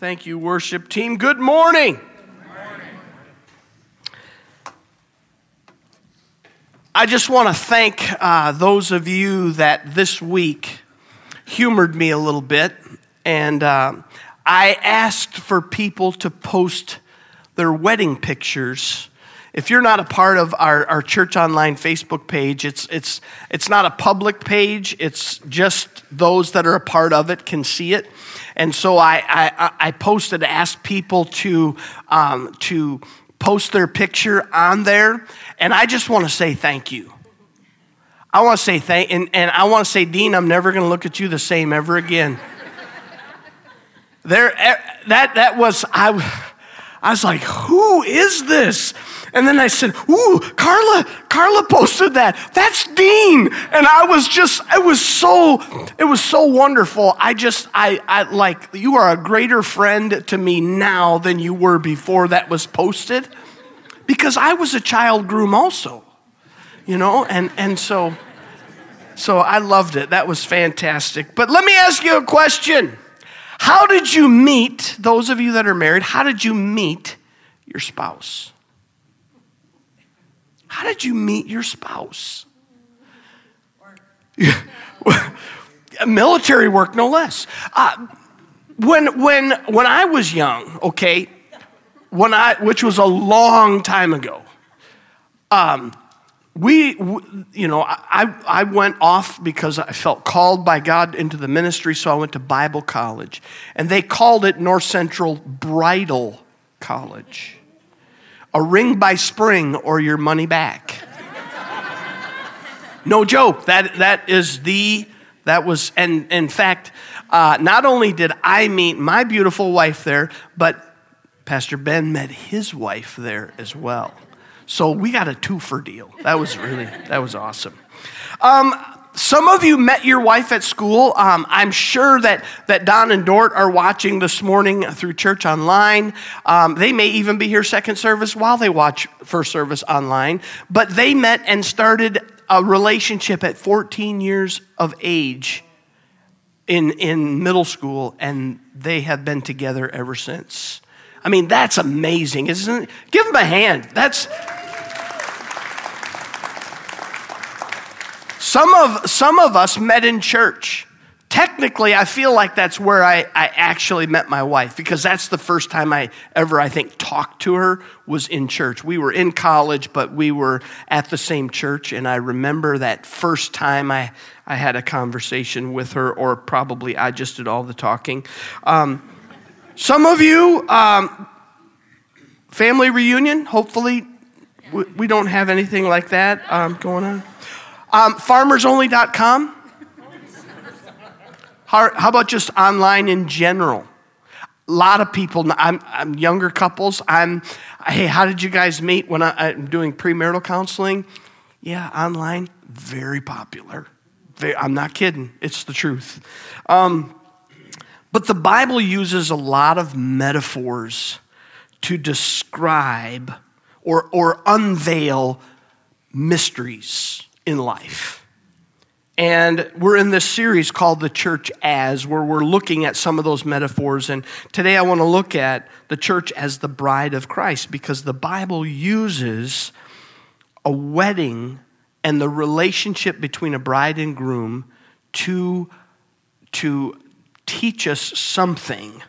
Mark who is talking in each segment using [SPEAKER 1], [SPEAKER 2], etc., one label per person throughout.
[SPEAKER 1] Thank you, worship team. Good morning. I just want to thank uh, those of you that this week humored me a little bit. And uh, I asked for people to post their wedding pictures if you're not a part of our, our church online Facebook page, it's, it's, it's not a public page, it's just those that are a part of it can see it. And so I, I, I posted, asked people to, um, to post their picture on there. And I just want to say thank you. I want to say thank, and, and I want to say, Dean, I'm never going to look at you the same ever again. there, that, that was, I, I was like, who is this? And then I said, Ooh, Carla, Carla posted that. That's Dean. And I was just, it was so, it was so wonderful. I just, I, I like, you are a greater friend to me now than you were before that was posted. Because I was a child groom also, you know, and, and so, so I loved it. That was fantastic. But let me ask you a question. How did you meet, those of you that are married, how did you meet your spouse? How did you meet your spouse? Military work, no less. Uh, when, when, when I was young, okay, when I, which was a long time ago, um, we, you know, I, I went off because I felt called by God into the ministry, so I went to Bible college. And they called it North Central Bridal College a ring by spring or your money back. no joke. That, that is the, that was, and in fact, uh, not only did I meet my beautiful wife there, but Pastor Ben met his wife there as well. So we got a twofer deal. That was really, that was awesome. Um, some of you met your wife at school. Um, I'm sure that, that Don and Dort are watching this morning through church online. Um, they may even be here second service while they watch first service online. But they met and started a relationship at 14 years of age in, in middle school, and they have been together ever since. I mean, that's amazing, isn't it? Give them a hand. That's Some of, some of us met in church. Technically, I feel like that's where I, I actually met my wife because that's the first time I ever, I think, talked to her was in church. We were in college, but we were at the same church. And I remember that first time I, I had a conversation with her, or probably I just did all the talking. Um, some of you, um, family reunion, hopefully, we, we, don't have anything like that um, going on. Um, farmersonly.com. How, how about just online in general? A lot of people, I'm, I'm younger couples. I'm, hey, how did you guys meet when I, am doing premarital counseling? Yeah, online, very popular. Very, I'm not kidding, it's the truth. Um, but the Bible uses a lot of metaphors to describe or, or unveil mysteries in life. And we're in this series called The Church As, where we're looking at some of those metaphors. And today I want to look at the church as the bride of Christ because the Bible uses a wedding and the relationship between a bride and groom to, to teach us something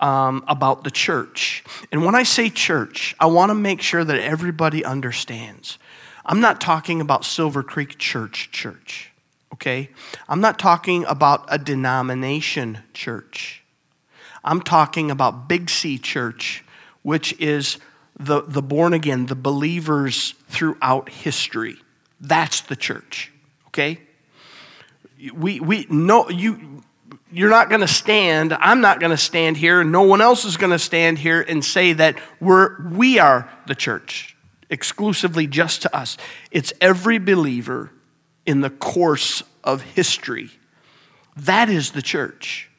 [SPEAKER 1] um, about the church. And when I say church, I want to make sure that everybody understands I'm not talking about Silver Creek Church Church, okay? I'm not talking about a denomination church. I'm talking about Big C Church, which is the, the born again, the believers throughout history. That's the church, okay? We, we know you, you're not going to stand, I'm not going to stand here, no one else is going to stand here and say that we're, we are the church exclusively just to us. It's every believer in the course of history. That is the church.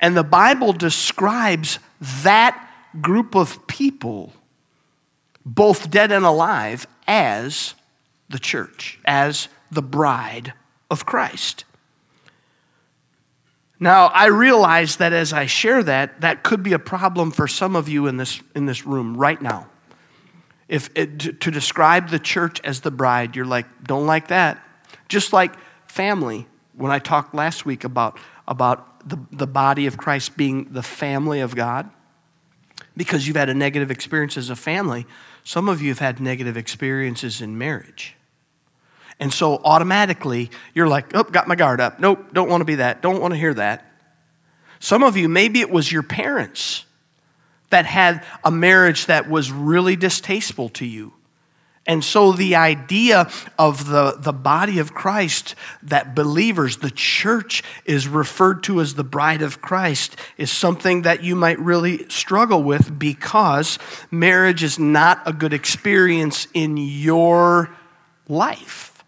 [SPEAKER 1] And the Bible describes that group of people, both dead and alive, as the church, as the bride of Christ. Now, I realize that as I share that, that could be a problem for some of you in this, in this room right now. If it, to, to describe the church as the bride, you're like, don't like that. Just like family, when I talked last week about, about the, the body of Christ being the family of God, because you've had a negative experience as a family, some of you have had negative experiences in marriage. And so automatically, you're like, oh, got my guard up. Nope, don't want to be that. Don't want to hear that. Some of you, maybe it was your parents that had a marriage that was really distasteful to you. And so the idea of the, the body of Christ, that believers, the church is referred to as the bride of Christ, is something that you might really struggle with because marriage is not a good experience in your life.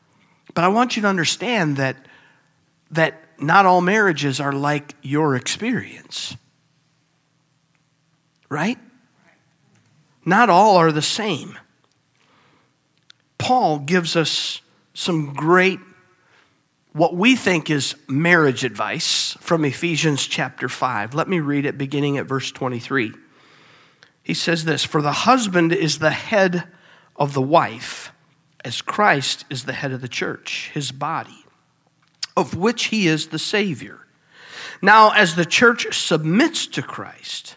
[SPEAKER 1] But I want you to understand that, that not all marriages are like your experience. Right? Not all are the same. Paul gives us some great, what we think is marriage advice from Ephesians chapter 5. Let me read it beginning at verse 23. He says this For the husband is the head of the wife, as Christ is the head of the church, his body, of which he is the Savior. Now, as the church submits to Christ,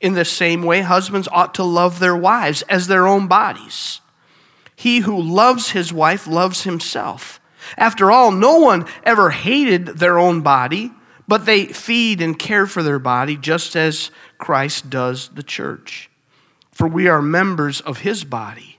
[SPEAKER 1] In the same way, husbands ought to love their wives as their own bodies. He who loves his wife loves himself. After all, no one ever hated their own body, but they feed and care for their body just as Christ does the church. For we are members of his body.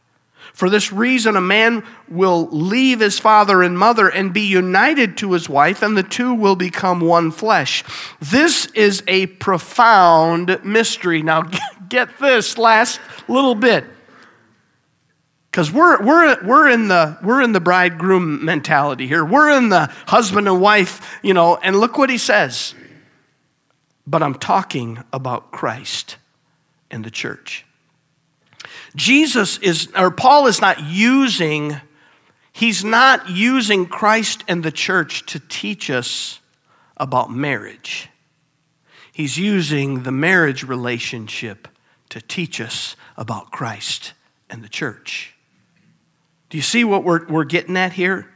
[SPEAKER 1] For this reason, a man will leave his father and mother and be united to his wife, and the two will become one flesh. This is a profound mystery. Now, get this last little bit because we're, we're, we're, in the, we're in the bridegroom mentality here. We're in the husband and wife, you know, and look what he says. But I'm talking about Christ and the church. Jesus is, or Paul is not using, he's not using Christ and the church to teach us about marriage. He's using the marriage relationship to teach us about Christ and the church. Do you see what we're, we're getting at here?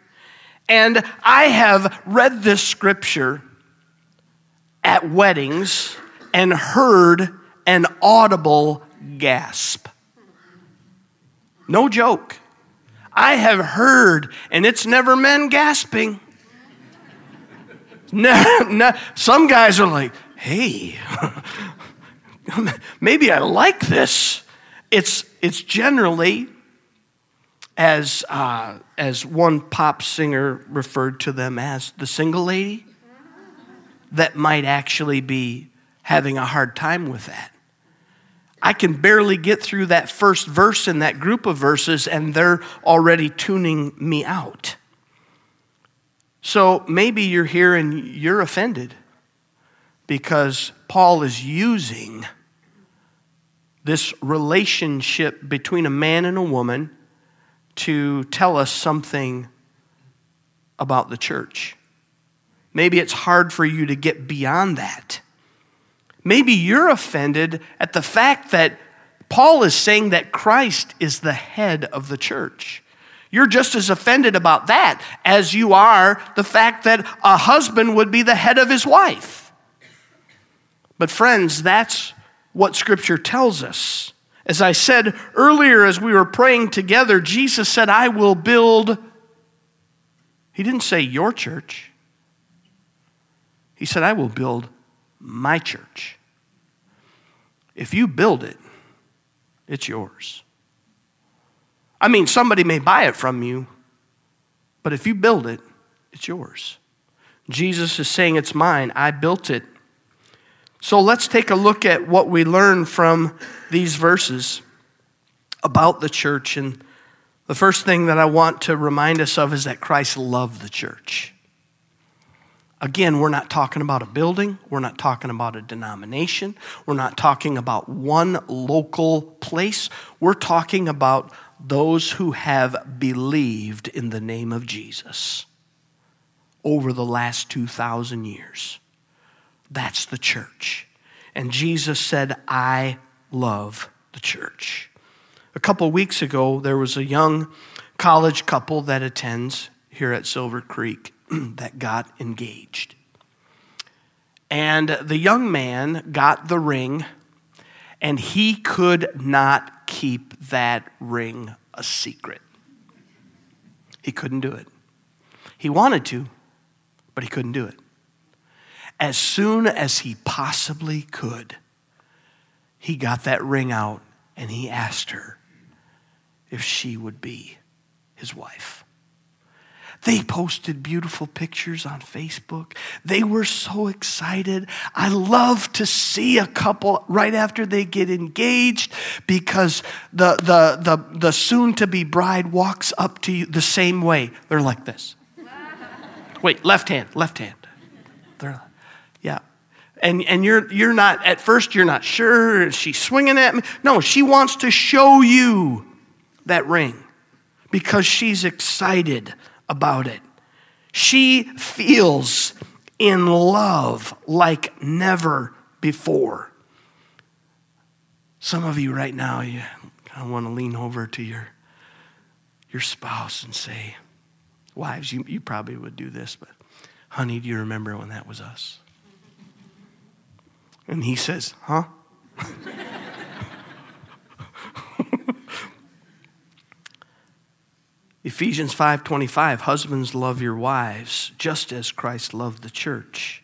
[SPEAKER 1] And I have read this scripture at weddings and heard an audible gasp. No joke. I have heard, and it's never men gasping. No, no, some guys are like, hey, maybe I like this. It's, it's generally as, uh, as one pop singer referred to them as, the single lady, that might actually be having a hard time with that. I can barely get through that first verse in that group of verses, and they're already tuning me out. So maybe you're here and you're offended because Paul is using this relationship between a man and a woman to tell us something about the church. Maybe it's hard for you to get beyond that. Maybe you're offended at the fact that Paul is saying that Christ is the head of the church. You're just as offended about that as you are the fact that a husband would be the head of his wife. But, friends, that's what Scripture tells us. As I said earlier, as we were praying together, Jesus said, I will build. He didn't say your church, He said, I will build my church. If you build it, it's yours. I mean, somebody may buy it from you, but if you build it, it's yours. Jesus is saying, It's mine. I built it. So let's take a look at what we learn from these verses about the church. And the first thing that I want to remind us of is that Christ loved the church. Again, we're not talking about a building. We're not talking about a denomination. We're not talking about one local place. We're talking about those who have believed in the name of Jesus over the last 2,000 years. That's the church. And Jesus said, I love the church. A couple weeks ago, there was a young college couple that attends here at Silver Creek that got engaged. And the young man got the ring, and he could not keep that ring a secret. He couldn't do it. He wanted to, but he couldn't do it. As soon as he possibly could, he got that ring out and he asked her if she would be his wife. They posted beautiful pictures on Facebook. They were so excited. I love to see a couple right after they get engaged because the, the, the, the soon to be bride walks up to you the same way. They're like this. Wait, left hand, left hand. They're, yeah. And, and you're, you're not, at first, you're not sure. Is she swinging at me? No, she wants to show you that ring because she's excited about it. She feels in love like never before. Some of you right now, you kind of want to lean over to your, your spouse and say, Wives, you, you probably would do this, but honey, do you remember when that was us? And he says, Huh? Ephesians 5:25 Husbands love your wives just as Christ loved the church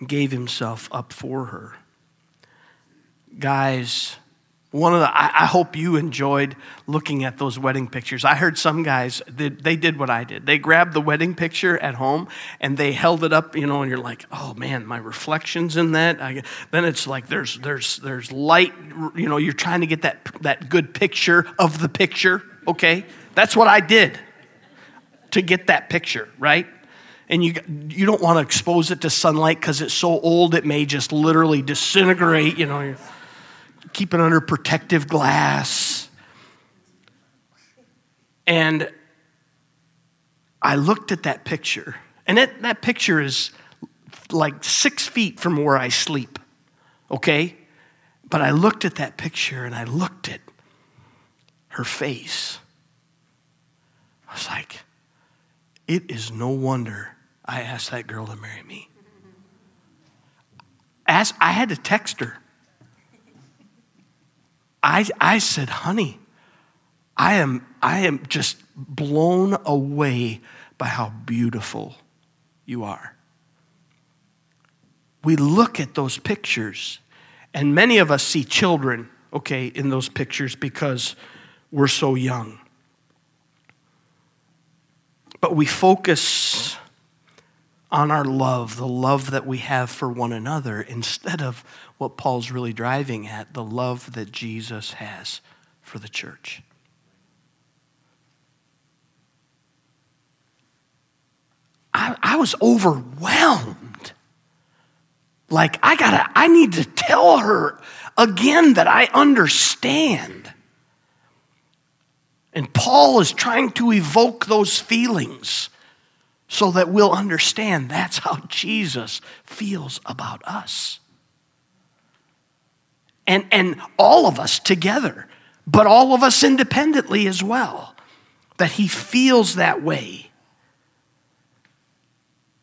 [SPEAKER 1] and gave himself up for her. Guys, one of the I, I, hope you enjoyed looking at those wedding pictures. I heard some guys did, they did what I did. They grabbed the wedding picture at home and they held it up, you know, and you're like, oh man, my reflections in that. I, then it's like there's there's there's light, you know, you're trying to get that that good picture of the picture okay? That's what I did to get that picture, right? And you, you don't want to expose it to sunlight because it's so old it may just literally disintegrate, you know. Keep it under protective glass. And I looked at that picture, and it, that picture is like six feet from where I sleep, okay? But I looked at that picture and I looked at her face. I was like, it is no wonder I asked that girl to marry me. As I had to text her. I, I said, honey, I am, I am just blown away by how beautiful you are. We look at those pictures, and many of us see children, okay, in those pictures because we're so young. But we focus on our love, the love that we have for one another, instead of what Paul's really driving at the love that Jesus has for the church. I, I was overwhelmed. Like, I gotta, I need to tell her again that I understand. And Paul is trying to evoke those feelings so that we'll understand that's how Jesus feels about us. And, and all of us together, but all of us independently as well, that he feels that way.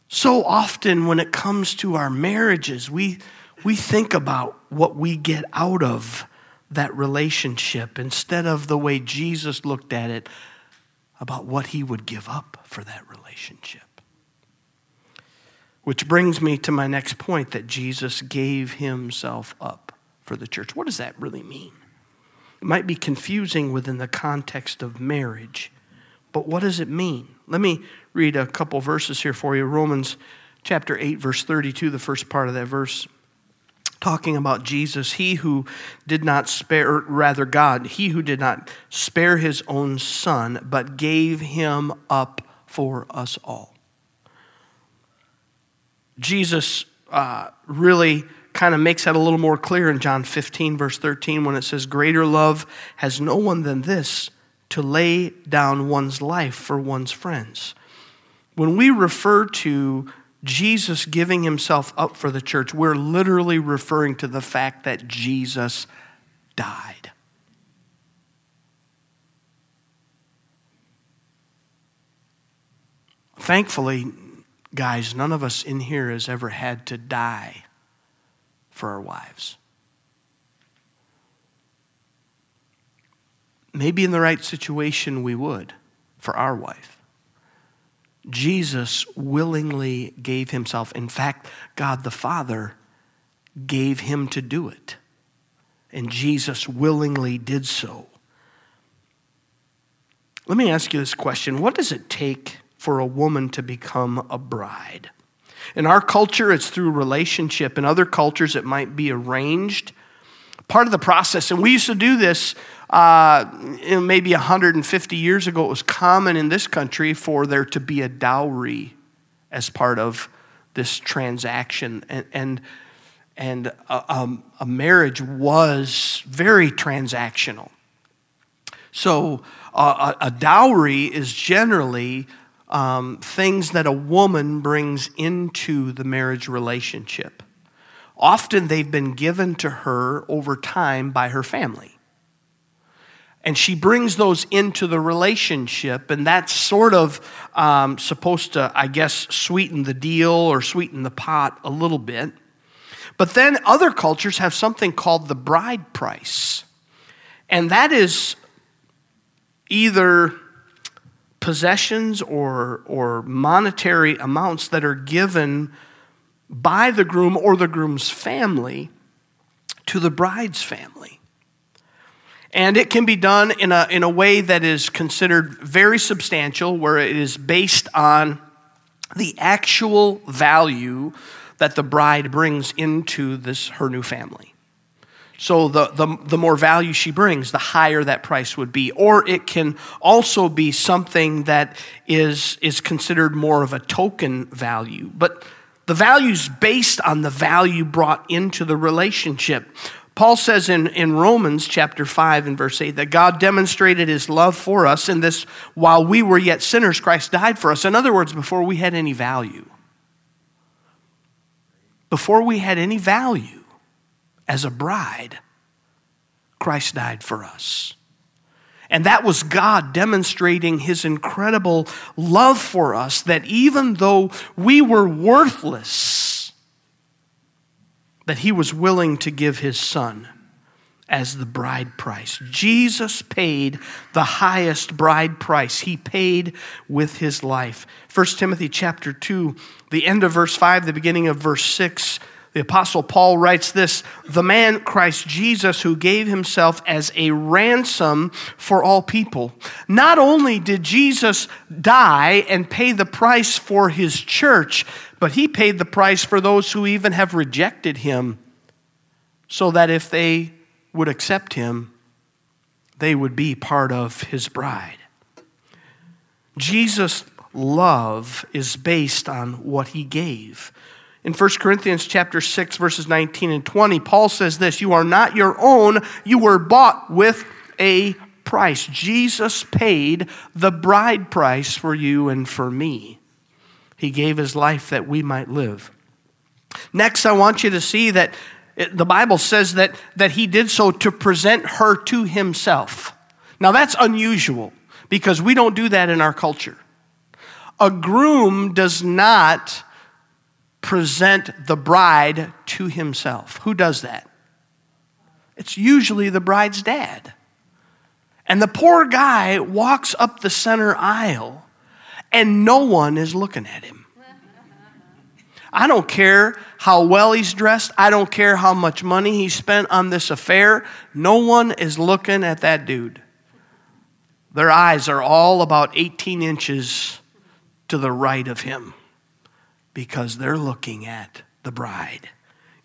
[SPEAKER 1] So often, when it comes to our marriages, we, we think about what we get out of that relationship instead of the way Jesus looked at it about what he would give up for that relationship. Which brings me to my next point that Jesus gave himself up for the church. What does that really mean? It might be confusing within the context of marriage, but what does it mean? Let me read a couple verses here for you. Romans chapter 8, verse 32, the first part of that verse, talking about Jesus, he who did not spare, rather, God, he who did not spare his own son, but gave him up for us all. Jesus uh, really kind of makes that a little more clear in John 15, verse 13, when it says, Greater love has no one than this to lay down one's life for one's friends. When we refer to Jesus giving himself up for the church, we're literally referring to the fact that Jesus died. Thankfully, guys, none of us in here has ever had to die for our wives. Maybe in the right situation we would for our wife. Jesus willingly gave himself. In fact, God the Father gave him to do it. And Jesus willingly did so. Let me ask you this question What does it take for a woman to become a bride? In our culture, it's through relationship. In other cultures, it might be arranged. Part of the process, and we used to do this uh, maybe 150 years ago, it was common in this country for there to be a dowry as part of this transaction. And, and, and a, um, a marriage was very transactional. So, uh, a, a, dowry is generally um, things that a woman brings into the marriage relationship. Often they've been given to her over time by her family. And she brings those into the relationship, and that's sort of um, supposed to, I guess, sweeten the deal or sweeten the pot a little bit. But then other cultures have something called the bride price. And that is either possessions or, or monetary amounts that are given by the groom or the groom's family to the bride's family. And it can be done in a, in a way that is considered very substantial, where it is based on the actual value that the bride brings into this her new family. So the, the, the more value she brings, the higher that price would be. Or it can also be something that is, is considered more of a token value. But the value is based on the value brought into the relationship. Paul says in, in Romans chapter 5 and verse 8 that God demonstrated his love for us in this while we were yet sinners, Christ died for us. In other words, before we had any value. Before we had any value as a bride, Christ died for us. And that was God demonstrating his incredible love for us that even though we were worthless, that he was willing to give his son as the bride price. Jesus paid the highest bride price. He paid with his life. 1 Timothy chapter 2, the end of verse 5, the beginning of verse 6 the Apostle Paul writes this The man Christ Jesus, who gave himself as a ransom for all people. Not only did Jesus die and pay the price for his church, but he paid the price for those who even have rejected him, so that if they would accept him, they would be part of his bride. Jesus' love is based on what he gave. In 1 Corinthians chapter 6 verses 19 and 20, Paul says this, you are not your own, you were bought with a price. Jesus paid the bride price for you and for me. He gave his life that we might live. Next, I want you to see that it, the Bible says that, that he did so to present her to himself. Now, that's unusual because we don't do that in our culture. A groom does not present the bride to himself. Who does that? It's usually the bride's dad. And the poor guy walks up the center aisle and no one is looking at him. I don't care how well he's dressed. I don't care how much money he spent on this affair. No one is looking at that dude. Their eyes are all about 18 inches to the right of him because they're looking at the bride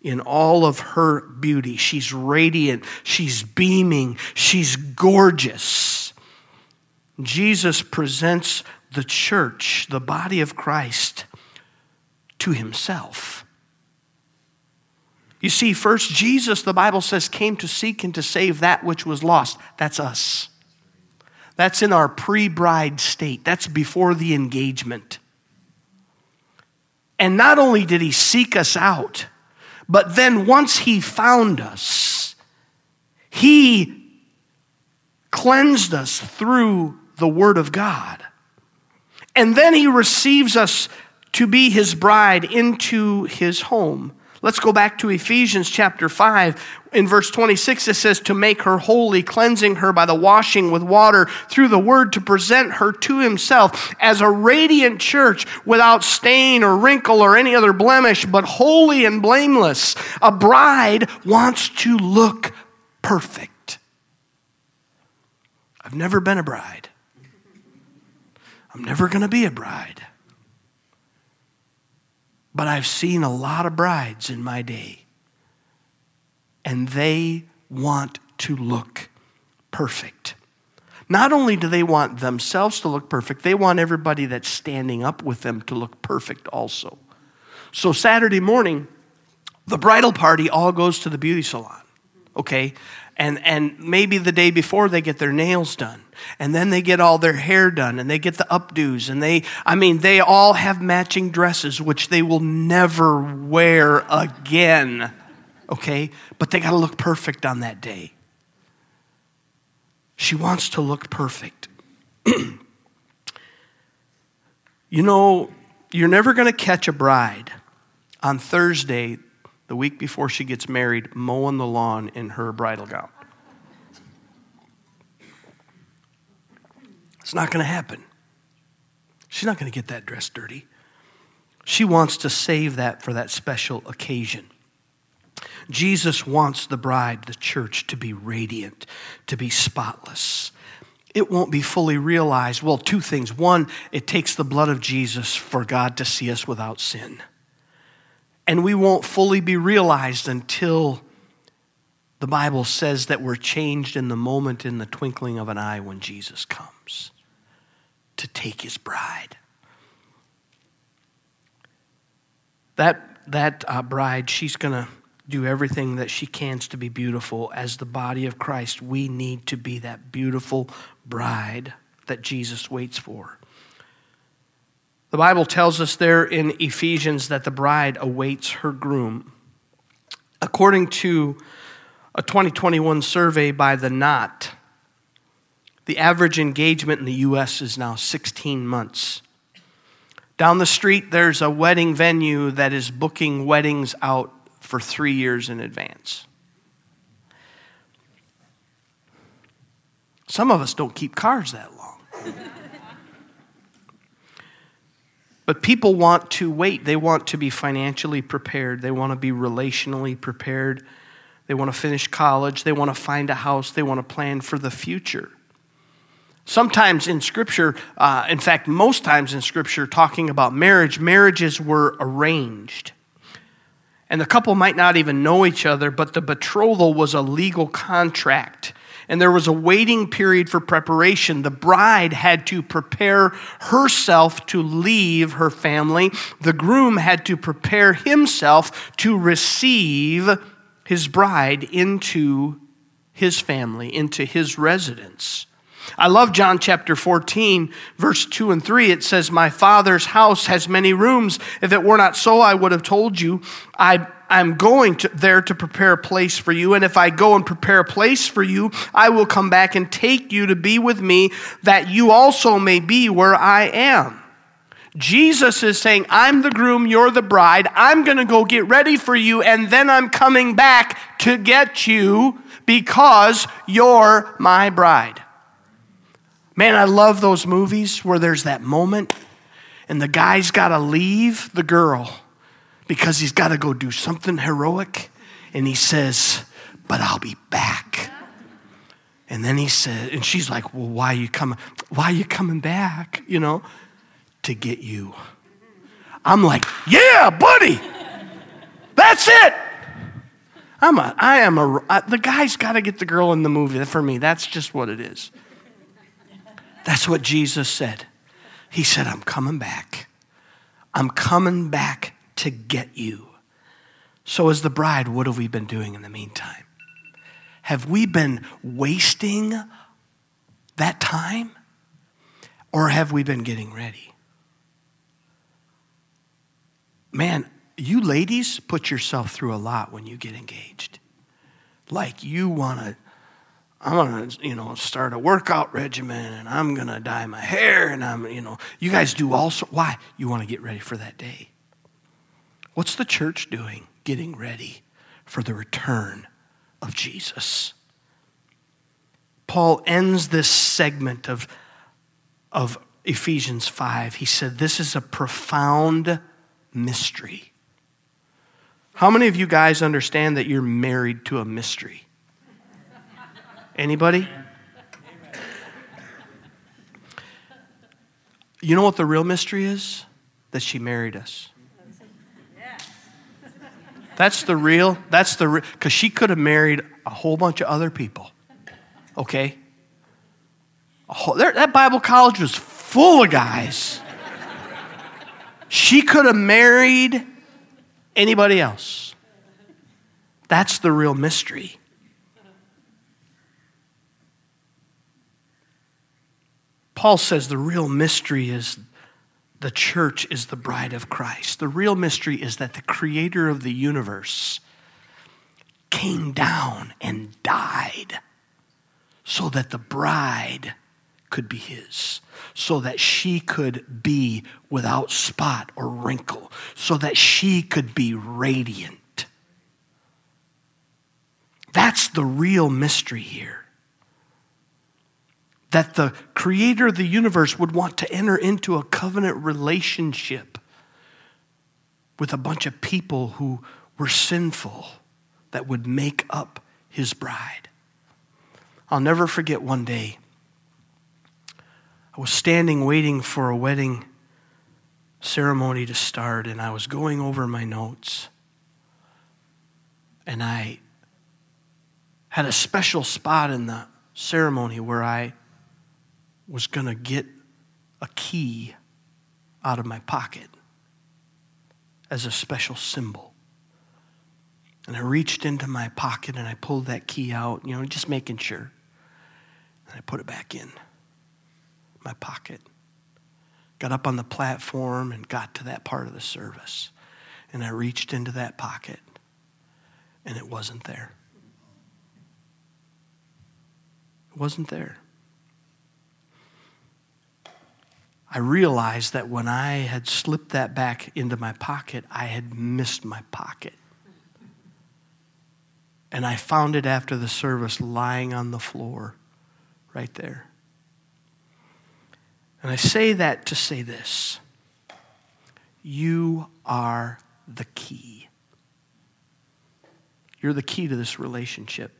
[SPEAKER 1] in all of her beauty. She's radiant, she's beaming, she's gorgeous. Jesus presents the church, the body of Christ, to himself. You see, first, Jesus, the Bible says, came to seek and to save that which was lost. That's us. That's in our pre bride state, that's before the engagement. And not only did he seek us out, but then once he found us, he cleansed us through the Word of God. And then he receives us to be his bride into his home. Let's go back to Ephesians chapter 5. In verse 26, it says, To make her holy, cleansing her by the washing with water through the word, to present her to himself as a radiant church without stain or wrinkle or any other blemish, but holy and blameless. A bride wants to look perfect. I've never been a bride, I'm never going to be a bride. But I've seen a lot of brides in my day, and they want to look perfect. Not only do they want themselves to look perfect, they want everybody that's standing up with them to look perfect also. So, Saturday morning, the bridal party all goes to the beauty salon, okay? And, and maybe the day before they get their nails done and then they get all their hair done and they get the updos and they i mean they all have matching dresses which they will never wear again okay? But they got to look perfect on that day. She wants to look perfect. You know you're never going to catch a bride on thursday the week before she gets married mowing the lawn in her bridal gown It's not going to happen. She's not going to get that dress dirty. She wants to save that for that special occasion. Jesus wants the bride, the church, to be radiant, to be spotless. It won't be fully realized. Well, two things. One, it takes the blood of Jesus for God to see us without sin. And we won't fully be realized until the Bible says that we're changed in the moment, in the twinkling of an eye when Jesus comes to take his bride. That, that uh, bride, she's going to do everything that she can to be beautiful. As the body of Christ, we need to be that beautiful bride that Jesus waits for. The Bible tells us there in Ephesians that the bride awaits her groom. According to a 2021 survey by the Knot, the average engagement in the U.S. is now 16 months. Down the street, there's a wedding venue that is booking weddings out for three years in advance. Some of us don't keep cars that long. but people want to wait. They want to be financially prepared, they want to be relationally prepared. They want to finish college. They want to find a house. They want to plan for the future. Sometimes in Scripture, uh, in fact, most times in Scripture, talking about marriage, marriages were arranged. And the couple might not even know each other, but the betrothal was a legal contract. And there was a waiting period for preparation. The bride had to prepare herself to leave her family. The groom had to prepare himself to receive his bride into his family, into his residence. I love John chapter 14, verse 2 and 3. It says, My Father's house has many rooms. If it were not so, I would have told you. I, I'm going to, there to prepare a place for you. And if I go and prepare a place for you, I will come back and take you to be with me, that you also may be where I am. Jesus is saying, I'm the groom, you're the bride. I'm going to go get ready for you, and then I'm coming back to get you because you're my bride. Man, I love those movies where there's that moment and the guy's got to leave the girl because he's got to go do something heroic. And he says, But I'll be back. And then he said, and she's like, Well, why are you coming? Why are you coming back? You know, to get you. I'm like, yeah, buddy. That's it. I'm a, I am a, I, the guy's got to get the girl in the movie. For me, that's just what it is. That's what Jesus said. He said, I'm coming back. I'm coming back to get you. So, as the bride, what have we been doing in the meantime? Have we been wasting that time? Or have we been getting ready? Man, you ladies put yourself through a lot when you get engaged. Like you want to, I'm to, you know, start a workout regimen and I'm to dye my hair and I'm, you know, you guys do all. Why? You want to get ready for that day. What's the church doing? Getting ready for the return of Jesus. Paul ends this segment of, of Ephesians 5. He said, This is a profound mystery. How many of you guys understand that you're married to a mystery? Anybody? You know what the real mystery is? That she married us. That's the real, that's the, because she could have married a whole bunch of other people. Okay? Whole, that Bible college was full of guys. She could have married anybody else. That's the real mystery. Paul says the real mystery is the church is the bride of Christ. The real mystery is that the creator of the universe came down and died so that the bride could be his, so that she could be without spot or wrinkle, so that she could be radiant. That's the real mystery here. That the creator of the universe would want to enter into a covenant relationship with a bunch of people who were sinful that would make up his bride. I'll never forget one day I was standing waiting for a wedding ceremony to start, and I was going over my notes. And I had a special spot in the ceremony where I was going to get a key out of my pocket as a special symbol. And I reached into my pocket and I pulled that key out, you know, just making sure. And I put it back in my pocket. Got up on the platform and got to that part of the service. And I reached into that pocket, and it wasn't there. It wasn't there. I realized that when I had slipped that back into my pocket, I had missed my pocket. And I found it after the service lying on the floor right there. And I say that to say this you are the key. You're the key to this relationship.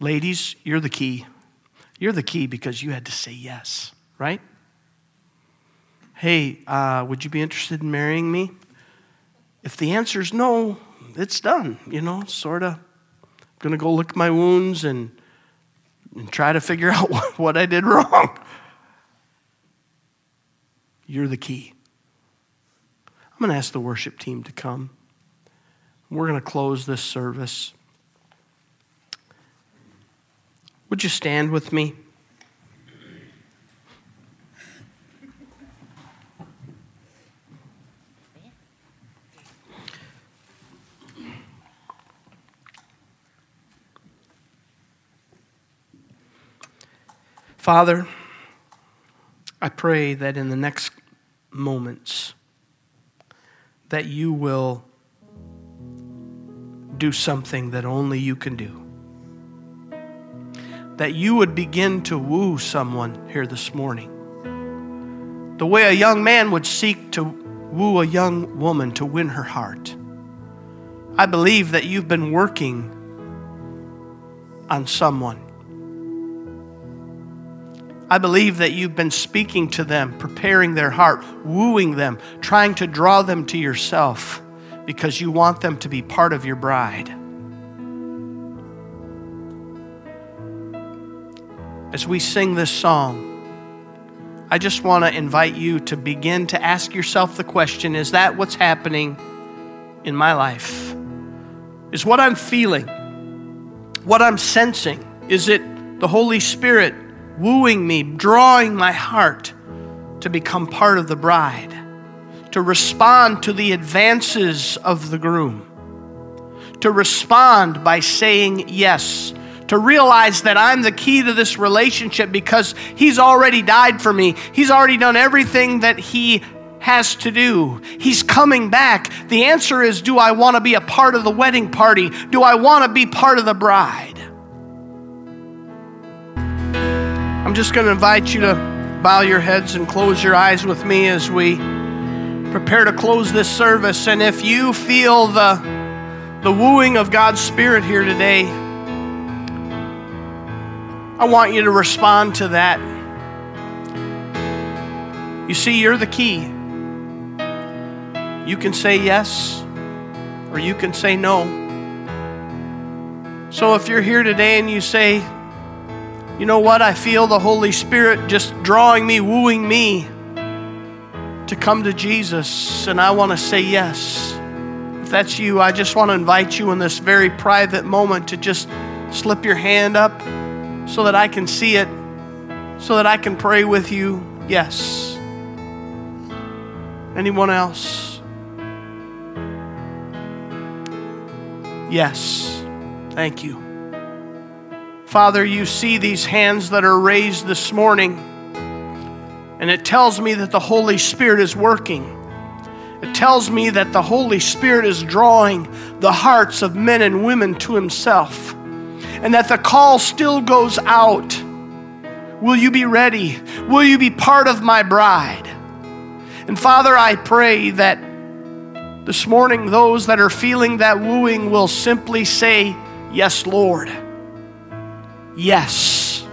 [SPEAKER 1] Ladies, you're the key. You're the key because you had to say yes, right? Hey, uh, would you be interested in marrying me? If the answer is no, it's done, you know, sort of. I'm going to go lick my wounds and, and try to figure out what, what I did wrong. You're the key. I'm going to ask the worship team to come. We're going to close this service. Would you stand with me? Father, I pray that in the next moments that you will do something that only you can do. That you would begin to woo someone here this morning. The way a young man would seek to woo a young woman to win her heart. I believe that you've been working on someone I believe that you've been speaking to them, preparing their heart, wooing them, trying to draw them to yourself because you want them to be part of your bride. As we sing this song, I just want to invite you to begin to ask yourself the question is that what's happening in my life? Is what I'm feeling, what I'm sensing, is it the Holy Spirit wooing me, drawing my heart to become part of the bride, to respond to the advances of the groom, to respond by saying yes, to realize that I'm the key to this relationship because he's already died for me. He's already done everything that he has to do. He's coming back. The answer is do I want to be a part of the wedding party? Do I want to be part of the bride? Just going to invite you to bow your heads and close your eyes with me as we prepare to close this service. And if you feel the, the wooing of God's Spirit here today, I want you to respond to that. You see, you're the key. You can say yes or you can say no. So if you're here today and you say, you know what? I feel the Holy Spirit just drawing me, wooing me to come to Jesus, and I want to say yes. If that's you, I just want to invite you in this very private moment to just slip your hand up so that I can see it, so that I can pray with you. Yes. Anyone else? Yes. Thank you. Father, you see these hands that are raised this morning, and it tells me that the Holy Spirit is working. It tells me that the Holy Spirit is drawing the hearts of men and women to Himself, and that the call still goes out. Will you be ready? Will you be part of my bride? And Father, I pray that this morning those that are feeling that wooing will simply say, Yes, Lord. Yes.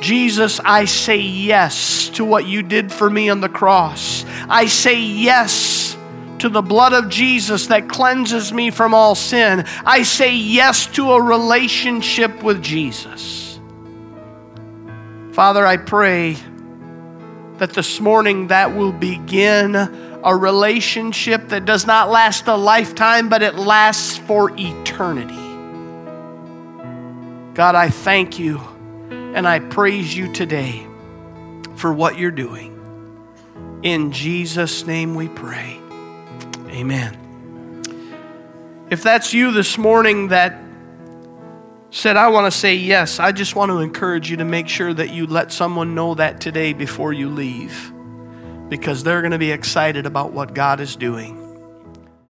[SPEAKER 1] Jesus, I say yes to what you did for me on the cross. I say yes to the blood of Jesus that cleanses me from all sin. I say yes to a relationship with Jesus. Father, I pray that this morning that will begin a relationship that does not last a lifetime, but it lasts for eternity. God, I thank you and I praise you today for what you're doing. In Jesus' name we pray. Amen. If that's you this morning that said, I want to say yes, I just want to encourage you to make sure that you let someone know that today before you leave because they're going to be excited about what God is doing.